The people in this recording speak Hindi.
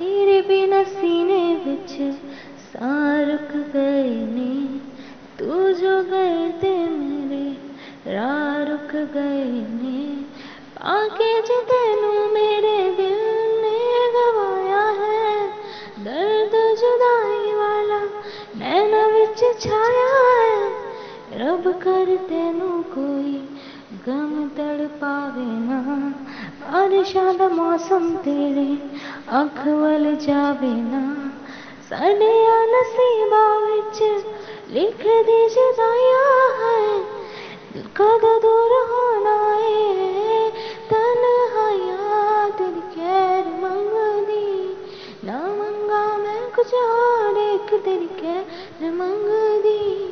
तेरे बिना सीने बिच साह रुक गए ने, तू जो गए ते मेरे राह गए ने। आके जो तेनू मेरे दिल ने गवाया है, दर्द जुदाई वाला नैना विच छाया है, रब कर तेनू तड़ पावे ना बारिशां दा मौसम तेरे अख वल जावे ना साडे नसीबा विच लिख दी जुदाइया है। कद दूर होना है तन्हाइया दिल कैर मंगदी ना मंगा मैं कुछ और, एक दिल कैर मंगदी ना टूटे